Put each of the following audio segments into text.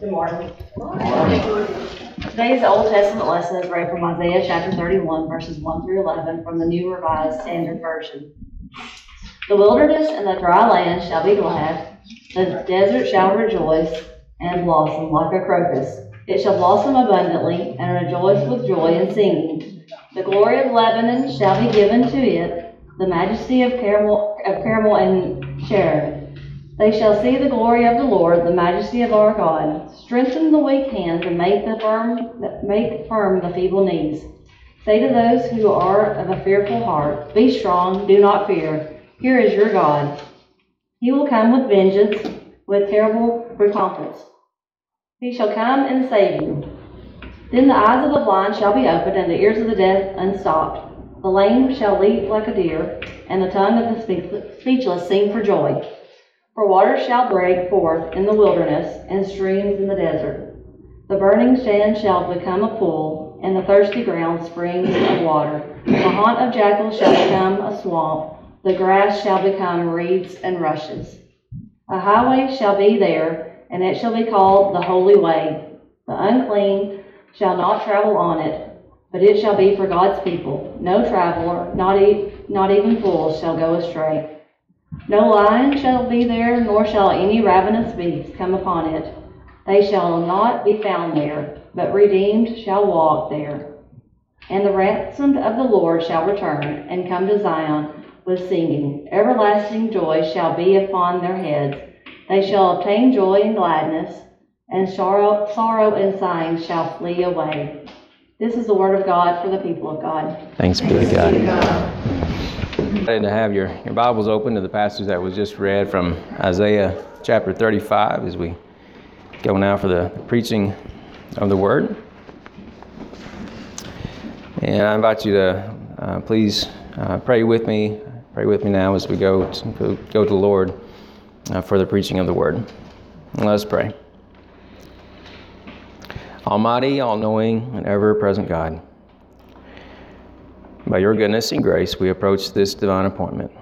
Good morning. Today's Old Testament lesson is read from Isaiah chapter 31, verses 1 through 11 from the New Revised Standard Version. The wilderness and the dry land shall be glad, the desert shall rejoice and blossom like a crocus. It shall blossom abundantly and rejoice with joy and singing. The glory of Lebanon shall be given to it, the majesty of Carmel, of and Sharon. They shall see the glory of the Lord, the majesty of our God. Strengthen the weak hands and make the firm make firm the feeble knees. Say to those who are of a fearful heart, Be strong, do not fear. Here is your God. He will come with vengeance, with terrible recompense. He shall come and save you. Then the eyes of the blind shall be opened, and the ears of the deaf unstopped. The lame shall leap like a deer, and the tongue of the speechless sing for joy. For waters shall break forth in the wilderness, and streams in the desert. The burning sand shall become a pool, and the thirsty ground springs of water. The haunt of jackals shall become a swamp, the grass shall become reeds and rushes. A highway shall be there, and it shall be called the Holy Way. The unclean shall not travel on it, but it shall be for God's people. No traveler, not, e- not even fools, shall go astray. No lion shall be there, nor shall any ravenous beast come upon it. They shall not be found there, but redeemed shall walk there. And the ransomed of the Lord shall return and come to Zion with singing. Everlasting joy shall be upon their heads. They shall obtain joy and gladness, and sorrow, sorrow and sighing shall flee away. This is the word of God for the people of God. Thanks be to God. Glad to have your, your Bibles open to the passage that was just read from Isaiah chapter 35 as we go now for the preaching of the Word. And I invite you to uh, please uh, pray with me. Pray with me now as we go to, go to the Lord uh, for the preaching of the Word. And let us pray. Almighty, all knowing, and ever present God. By your goodness and grace, we approach this divine appointment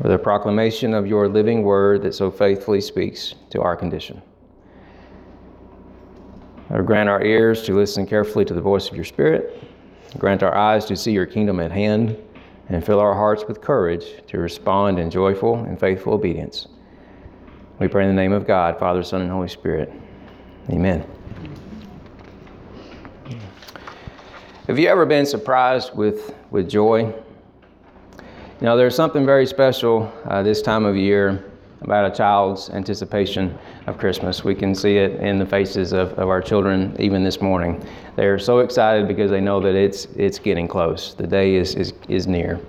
with a proclamation of your living word that so faithfully speaks to our condition. Lord, grant our ears to listen carefully to the voice of your Spirit. Grant our eyes to see your kingdom at hand, and fill our hearts with courage to respond in joyful and faithful obedience. We pray in the name of God, Father, Son, and Holy Spirit. Amen. Have you ever been surprised with, with joy? You know, there's something very special uh, this time of year about a child's anticipation of Christmas. We can see it in the faces of, of our children even this morning. They're so excited because they know that it's, it's getting close. The day is, is, is near.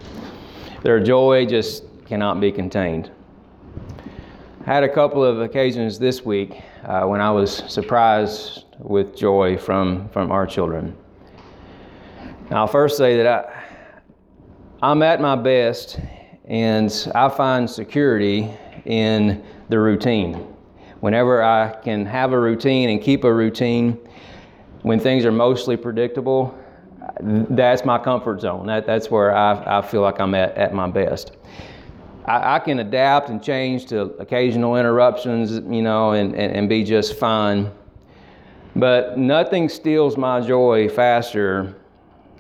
Their joy just cannot be contained. I had a couple of occasions this week uh, when I was surprised with joy from, from our children. Now, I'll first say that I, I'm at my best and I find security in the routine. Whenever I can have a routine and keep a routine, when things are mostly predictable, that's my comfort zone. That, that's where I, I feel like I'm at, at my best. I, I can adapt and change to occasional interruptions, you know, and, and, and be just fine. But nothing steals my joy faster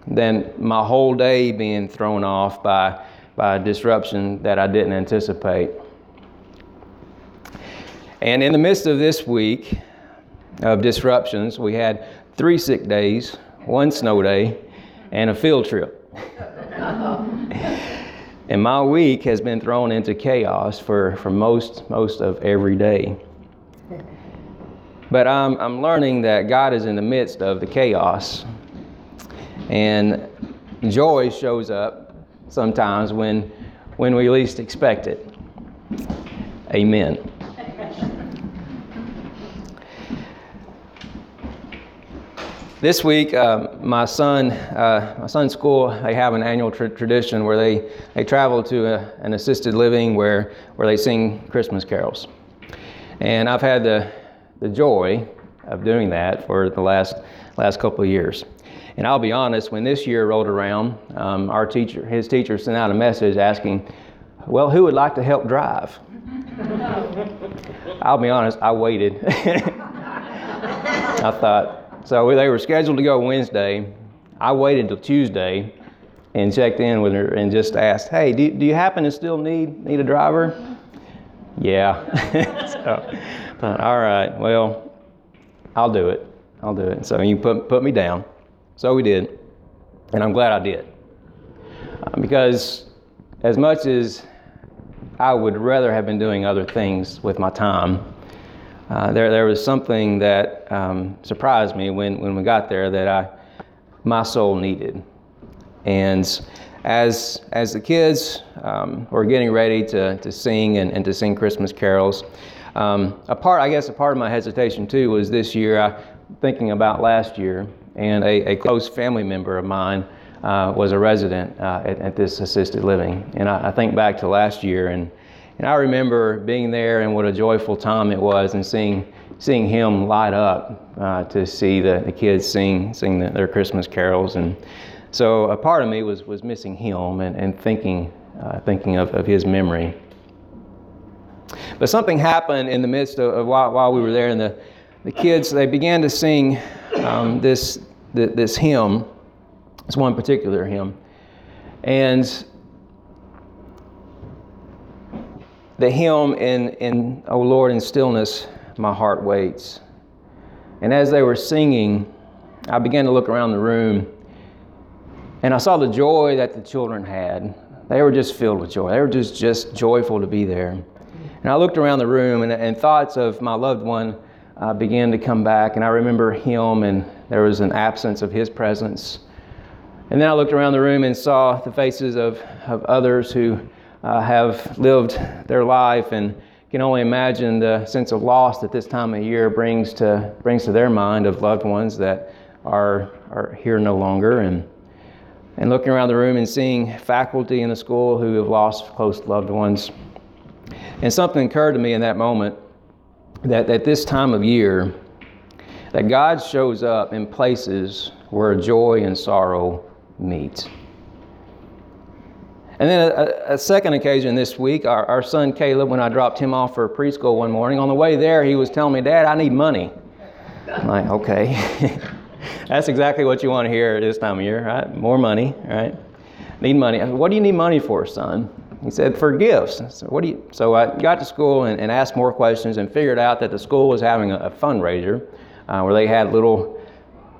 than my whole day being thrown off by, by a disruption that I didn't anticipate. And in the midst of this week of disruptions, we had three sick days, one snow day, and a field trip. and my week has been thrown into chaos for, for most, most of every day. But I'm, I'm learning that God is in the midst of the chaos. And joy shows up sometimes when, when we least expect it. Amen. This week, uh, my son, uh, my son's school, they have an annual tra- tradition where they, they travel to a, an assisted living where, where they sing Christmas carols. And I've had the, the joy of doing that for the last, last couple of years. And I'll be honest, when this year rolled around, um, our teacher, his teacher sent out a message asking well, who would like to help drive? I'll be honest, I waited. I thought, so they were scheduled to go Wednesday. I waited until Tuesday and checked in with her and just asked, hey, do, do you happen to still need, need a driver? Yeah. so, thought, all right, well, I'll do it. I'll do it. So you put, put me down. So we did. And I'm glad I did. Uh, because as much as I would rather have been doing other things with my time, uh, there, there was something that um, surprised me when, when we got there that I, my soul needed. And as, as the kids um, were getting ready to, to sing and, and to sing Christmas carols, um, a part, I guess a part of my hesitation too was this year, I, thinking about last year, and a, a close family member of mine uh, was a resident uh, at, at, this assisted living. And I, I, think back to last year, and, and I remember being there and what a joyful time it was, and seeing, seeing him light up uh, to see the, the kids sing, sing the, their Christmas carols. And so a part of me was, was missing him and, and thinking, uh, thinking of, of his memory. But something happened in the midst of, of while, while, we were there, and the, the kids, they began to sing um, this, this hymn it's one particular hymn. And the hymn in, in O Lord, in stillness, my heart waits. And as they were singing, I began to look around the room and I saw the joy that the children had. They were just filled with joy. They were just, just joyful to be there. And I looked around the room and, and thoughts of my loved one uh, began to come back. And I remember him, and there was an absence of his presence. And then I looked around the room and saw the faces of, of others who uh, have lived their life and can only imagine the sense of loss that this time of year brings to, brings to their mind of loved ones that are, are here no longer. And, and looking around the room and seeing faculty in the school who have lost close loved ones. And something occurred to me in that moment that at this time of year, that God shows up in places where joy and sorrow meet. And then a, a, second occasion this week, our, our son Caleb, when I dropped him off for preschool one morning, on the way there, he was telling me, Dad, I need money. I'm like, okay. That's exactly what you want to hear at this time of year, right? More money, right? Need money. What do you need money for, son? He said, for gifts. So, what do you? So I got to school and, and asked more questions and figured out that the school was having a, a fundraiser uh, where they had little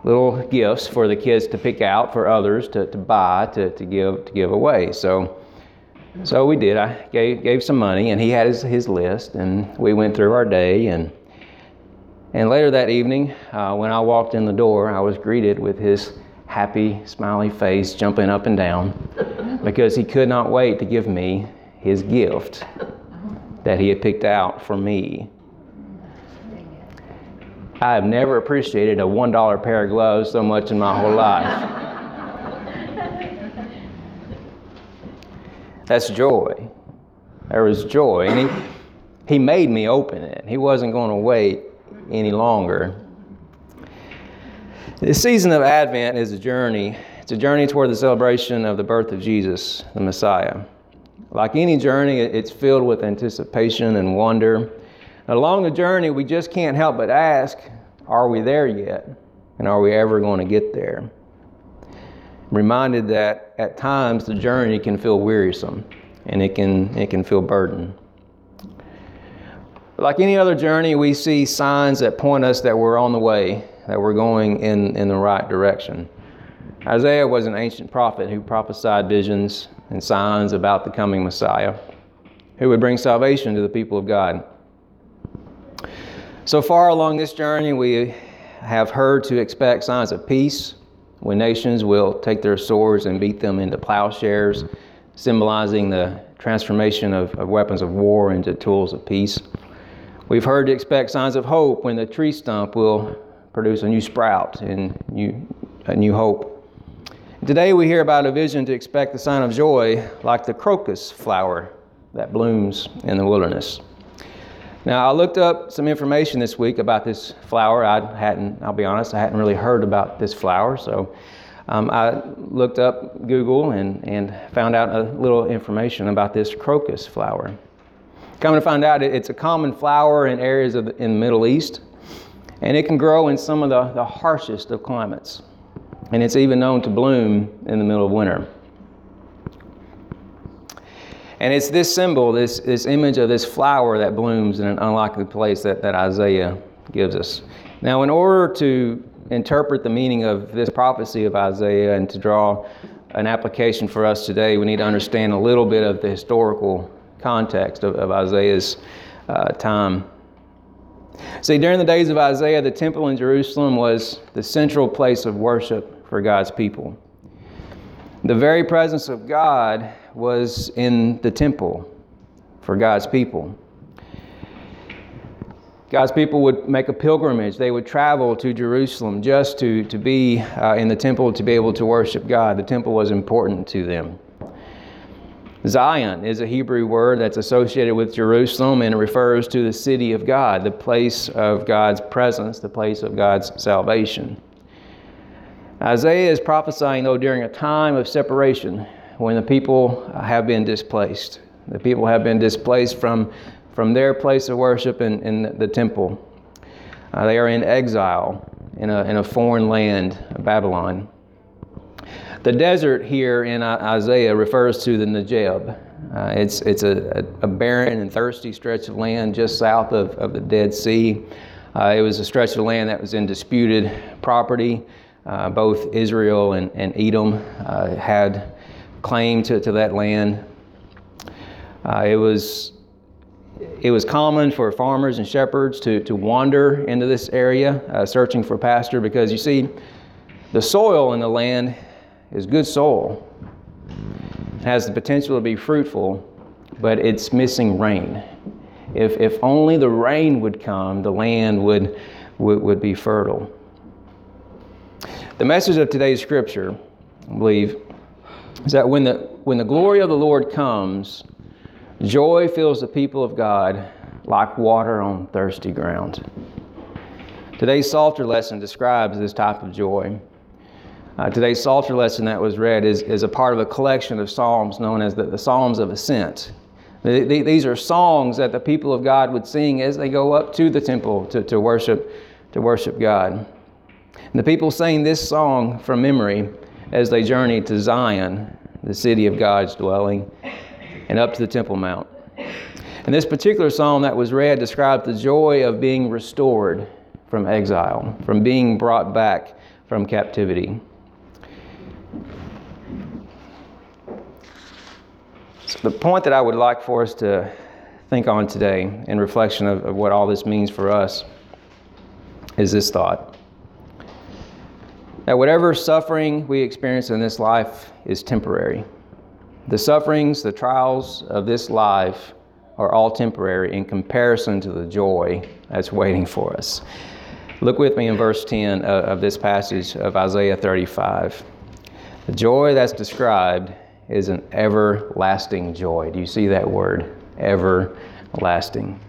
little gifts for the kids to pick out for others to, to buy to, to give to give away so so we did i gave, gave some money and he had his, his list and we went through our day and and later that evening uh, when i walked in the door i was greeted with his happy smiley face jumping up and down because he could not wait to give me his gift that he had picked out for me I have never appreciated a $1 pair of gloves so much in my whole life. That's joy. There was joy. And he, he made me open it. He wasn't going to wait any longer. The season of Advent is a journey. It's a journey toward the celebration of the birth of Jesus, the Messiah. Like any journey, it's filled with anticipation and wonder. Along the journey, we just can't help but ask are we there yet? And are we ever going to get there? I'm reminded that at times the journey can feel wearisome and it can, it can feel burdened. Like any other journey, we see signs that point us that we're on the way, that we're going in, in the right direction. Isaiah was an ancient prophet who prophesied visions and signs about the coming Messiah who would bring salvation to the people of God. So far along this journey, we have heard to expect signs of peace when nations will take their swords and beat them into plowshares, symbolizing the transformation of, of weapons of war into tools of peace. We've heard to expect signs of hope when the tree stump will produce a new sprout and new, a new hope. Today we hear about a vision to expect the sign of joy like the crocus flower that blooms in the wilderness. Now, I looked up some information this week about this flower. I hadn't, I'll be honest, I hadn't really heard about this flower. So um, I looked up Google and, and found out a little information about this crocus flower. Coming to find out, it's a common flower in areas of the, in the Middle East, and it can grow in some of the, the harshest of climates. And it's even known to bloom in the middle of winter. And it's this symbol, this, this image of this flower that blooms in an unlikely place that, that Isaiah gives us. Now, in order to interpret the meaning of this prophecy of Isaiah and to draw an application for us today, we need to understand a little bit of the historical context of, of Isaiah's uh, time. See, during the days of Isaiah, the temple in Jerusalem was the central place of worship for God's people. The very presence of God was in the temple for God's people. God's people would make a pilgrimage. They would travel to Jerusalem just to, to be uh, in the temple to be able to worship God. The temple was important to them. Zion is a Hebrew word that's associated with Jerusalem and it refers to the city of God, the place of God's presence, the place of God's salvation. Isaiah is prophesying, though, during a time of separation when the people have been displaced. The people have been displaced from, from their place of worship in, in the temple. Uh, they are in exile in a, in a foreign land, Babylon. The desert here in Isaiah refers to the Negev. Uh, it's it's a, a, barren and thirsty stretch of land just south of, of the Dead Sea. Uh, it was a stretch of land that was in disputed property. Uh, both Israel and, and Edom uh, had claim to, to that land. Uh, it was it was common for farmers and shepherds to, to wander into this area uh, searching for pasture because you see, the soil in the land is good soil. It has the potential to be fruitful, but it's missing rain. If, if only the rain would come, the land would, would, would be fertile. The message of today's scripture, I believe, is that when the, when the glory of the Lord comes, joy fills the people of God like water on thirsty ground. Today's Psalter lesson describes this type of joy. Uh, today's Psalter lesson that was read is, is a part of a collection of psalms known as the, the Psalms of Ascent. The, the, these are songs that the people of God would sing as they go up to the temple to, to, worship, to worship God. And the people sang this song from memory as they journeyed to Zion, the city of God's dwelling, and up to the Temple Mount. And this particular psalm that was read described the joy of being restored from exile, from being brought back from captivity. So the point that I would like for us to think on today, in reflection of, of what all this means for us, is this thought that whatever suffering we experience in this life is temporary. The sufferings, the trials of this life are all temporary in comparison to the joy that's waiting for us. Look with me in verse 10 of this passage of Isaiah 35. The joy that's described is an everlasting joy. Do you see that word? Everlasting.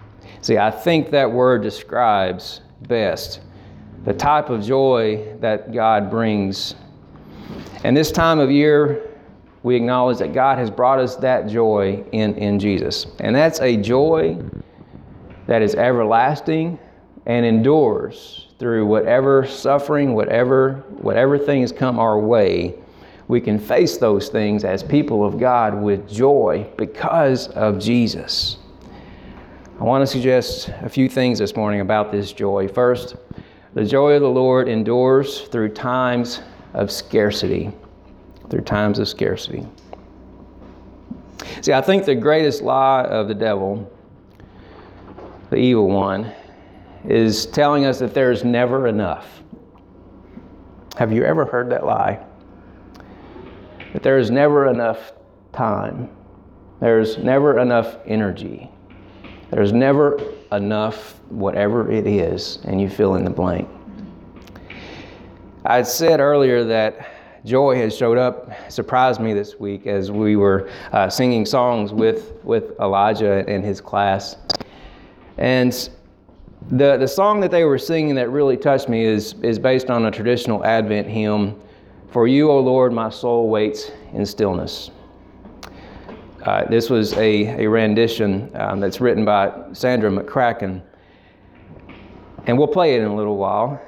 See, I think that word describes best the type of joy that God brings. And this time of year, we acknowledge that God has brought us that joy in, in Jesus. And that's a joy that is everlasting and endures through whatever suffering, whatever, whatever things come our way. We can face those things as people of God with joy because of Jesus. I want to suggest a few things this morning about this joy. First, the joy of the Lord endures through times of scarcity. Through times of scarcity. See, I think the greatest lie of the devil, the evil one, is telling us that there's never enough. Have you ever heard that lie? That there is never enough time, there's never enough energy, there's never enough, whatever it is, and you fill in the blank. I said earlier that joy has showed up, surprised me this week as we were uh, singing songs with, with Elijah and his class. And the, the song that they were singing that really touched me is, is based on a traditional Advent hymn, For you, O Lord, my soul waits in stillness. Uh, this was a, a rendition um, that's written by Sandra McCracken, and we'll play it in a little while.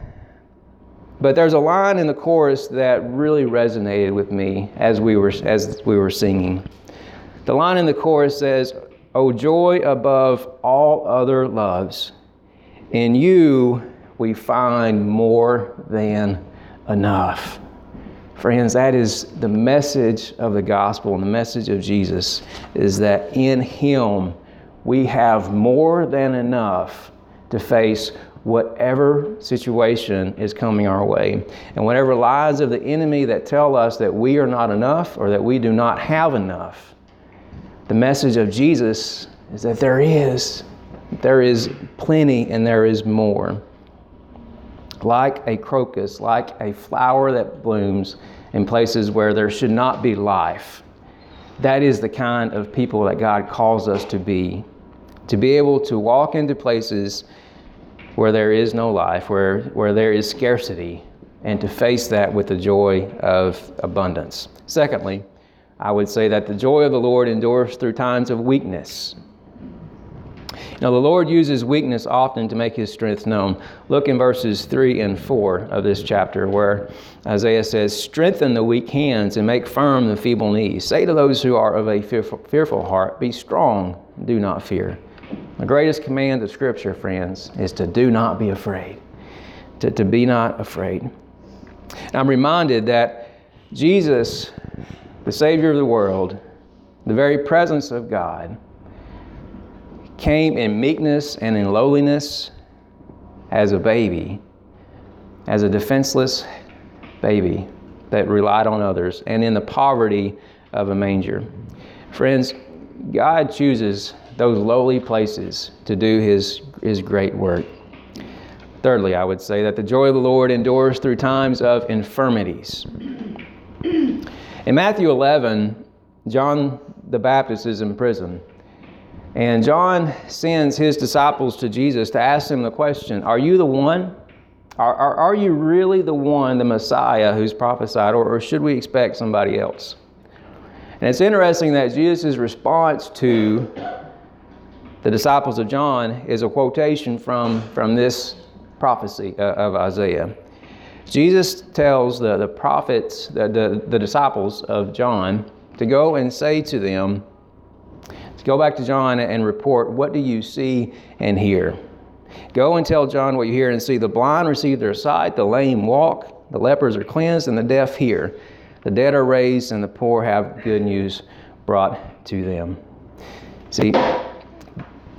But there's a line in the chorus that really resonated with me as we were, as we were singing. The line in the chorus says, O joy above all other loves, in you we find more than enough. Friends, that is the message of the gospel and the message of Jesus is that in Him we have more than enough to face whatever situation is coming our way. And whatever lies of the enemy that tell us that we are not enough or that we do not have enough, the message of Jesus is that there is. There is plenty and there is more like a crocus, like a flower that blooms in places where there should not be life. That is the kind of people that God calls us to be. To be able to walk into places where there is no life, where, where there is scarcity, and to face that with the joy of abundance. Secondly, I would say that the joy of the Lord endures through times of weakness. Now, the Lord uses weakness often to make his strength known. Look in verses 3 and 4 of this chapter, where Isaiah says, Strengthen the weak hands and make firm the feeble knees. Say to those who are of a fearful, fearful heart, Be strong, do not fear. The greatest command of Scripture, friends, is to do not be afraid, to, to be not afraid. And I'm reminded that Jesus, the Savior of the world, the very presence of God, came in meekness and in lowliness as a baby, as a defenseless baby that relied on others, and in the poverty of a manger. Friends, God chooses those lowly places to do his, his great work. Thirdly, I would say that the joy of the Lord endures through times of infirmities. In Matthew 11, John the Baptist is in prison. And John sends his disciples to Jesus to ask him the question Are you the one? Are, are, are you really the one, the Messiah who's prophesied, or, or should we expect somebody else? And it's interesting that Jesus' response to the disciples of John is a quotation from, from this prophecy uh, of Isaiah. Jesus tells the, the prophets, the, the, the disciples of John, to go and say to them, Go back to John and report what do you see and hear. Go and tell John what you hear and see. The blind receive their sight, the lame walk, the lepers are cleansed, and the deaf hear. The dead are raised, and the poor have good news brought to them. See,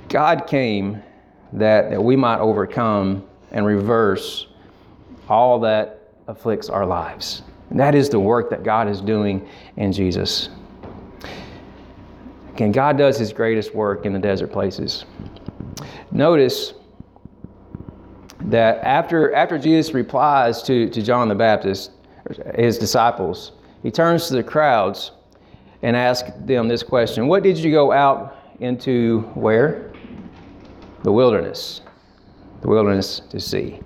God came that, that we might overcome and reverse all that afflicts our lives. And that is the work that God is doing in Jesus. Again, God does his greatest work in the desert places. Notice that after, after Jesus replies to, to John the Baptist, his disciples, he turns to the crowds and asks them this question What did you go out into where? The wilderness. The wilderness to see.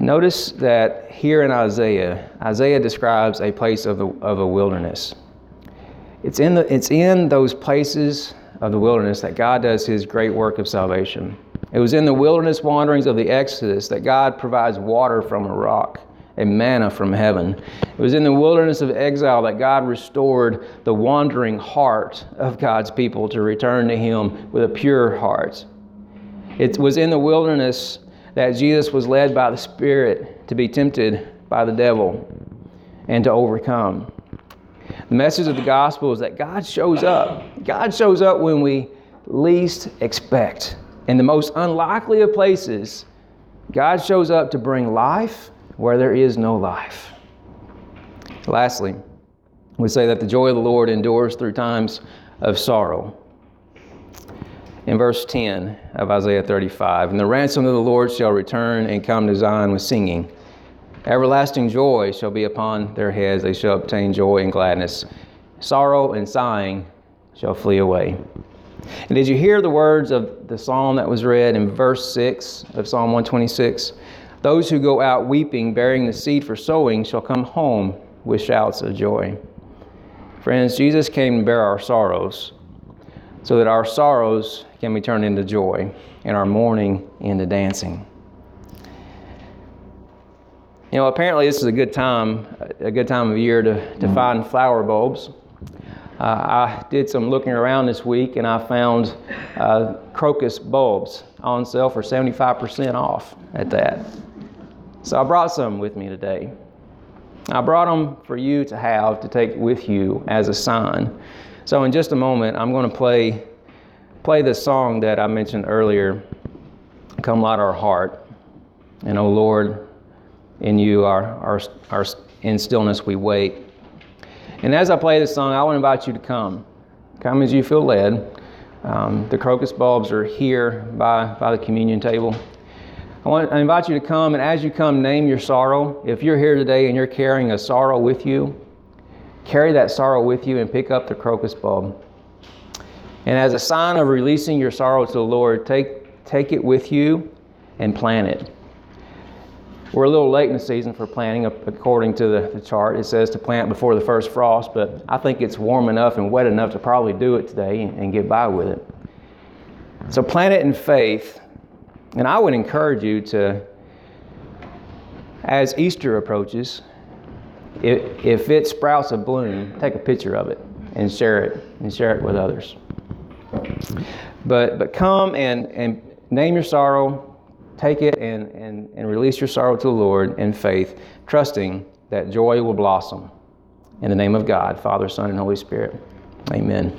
Notice that here in Isaiah, Isaiah describes a place of, the, of a wilderness. It's in, the, it's in those places of the wilderness that God does his great work of salvation. It was in the wilderness wanderings of the Exodus that God provides water from a rock and manna from heaven. It was in the wilderness of exile that God restored the wandering heart of God's people to return to Him with a pure heart. It was in the wilderness that Jesus was led by the Spirit to be tempted by the devil and to overcome. The message of the gospel is that God shows up. God shows up when we least expect. In the most unlikely of places, God shows up to bring life where there is no life. Lastly, we say that the joy of the Lord endures through times of sorrow. In verse 10 of Isaiah 35, and the ransom of the Lord shall return and come to Zion with singing. Everlasting joy shall be upon their heads. They shall obtain joy and gladness. Sorrow and sighing shall flee away. And did you hear the words of the psalm that was read in verse 6 of Psalm 126? Those who go out weeping, bearing the seed for sowing, shall come home with shouts of joy. Friends, Jesus came to bear our sorrows so that our sorrows can be turned into joy and our mourning into dancing. You know, apparently this is a good time, a good time of year to, to find flower bulbs. Uh, I did some looking around this week and I found uh, crocus bulbs on sale for 75% off at that. So I brought some with me today. I brought them for you to have to take with you as a sign. So in just a moment, I'm going to play play the song that I mentioned earlier, "Come Light Our Heart," and "Oh Lord, in You, our our, our in stillness we wait." And as I play this song, I want to invite you to come. Come as you feel led. Um, the crocus bulbs are here by by the communion table. I want to invite you to come, and as you come, name your sorrow. If you're here today and you're carrying a sorrow with you, carry that sorrow with you and pick up the crocus bulb. And as a sign of releasing your sorrow to the Lord, take, take it with you and plant it. We're a little late in the season for planting, according to the, the chart. It says to plant before the first frost, but I think it's warm enough and wet enough to probably do it today and, and get by with it. So plant it in faith and I would encourage you to, as Easter approaches, if, if it sprouts a bloom, take a picture of it and share it and share it with others. But, but come and, and name your sorrow, take it and, and, and release your sorrow to the Lord in faith, trusting that joy will blossom. In the name of God, Father, Son, and Holy Spirit. Amen.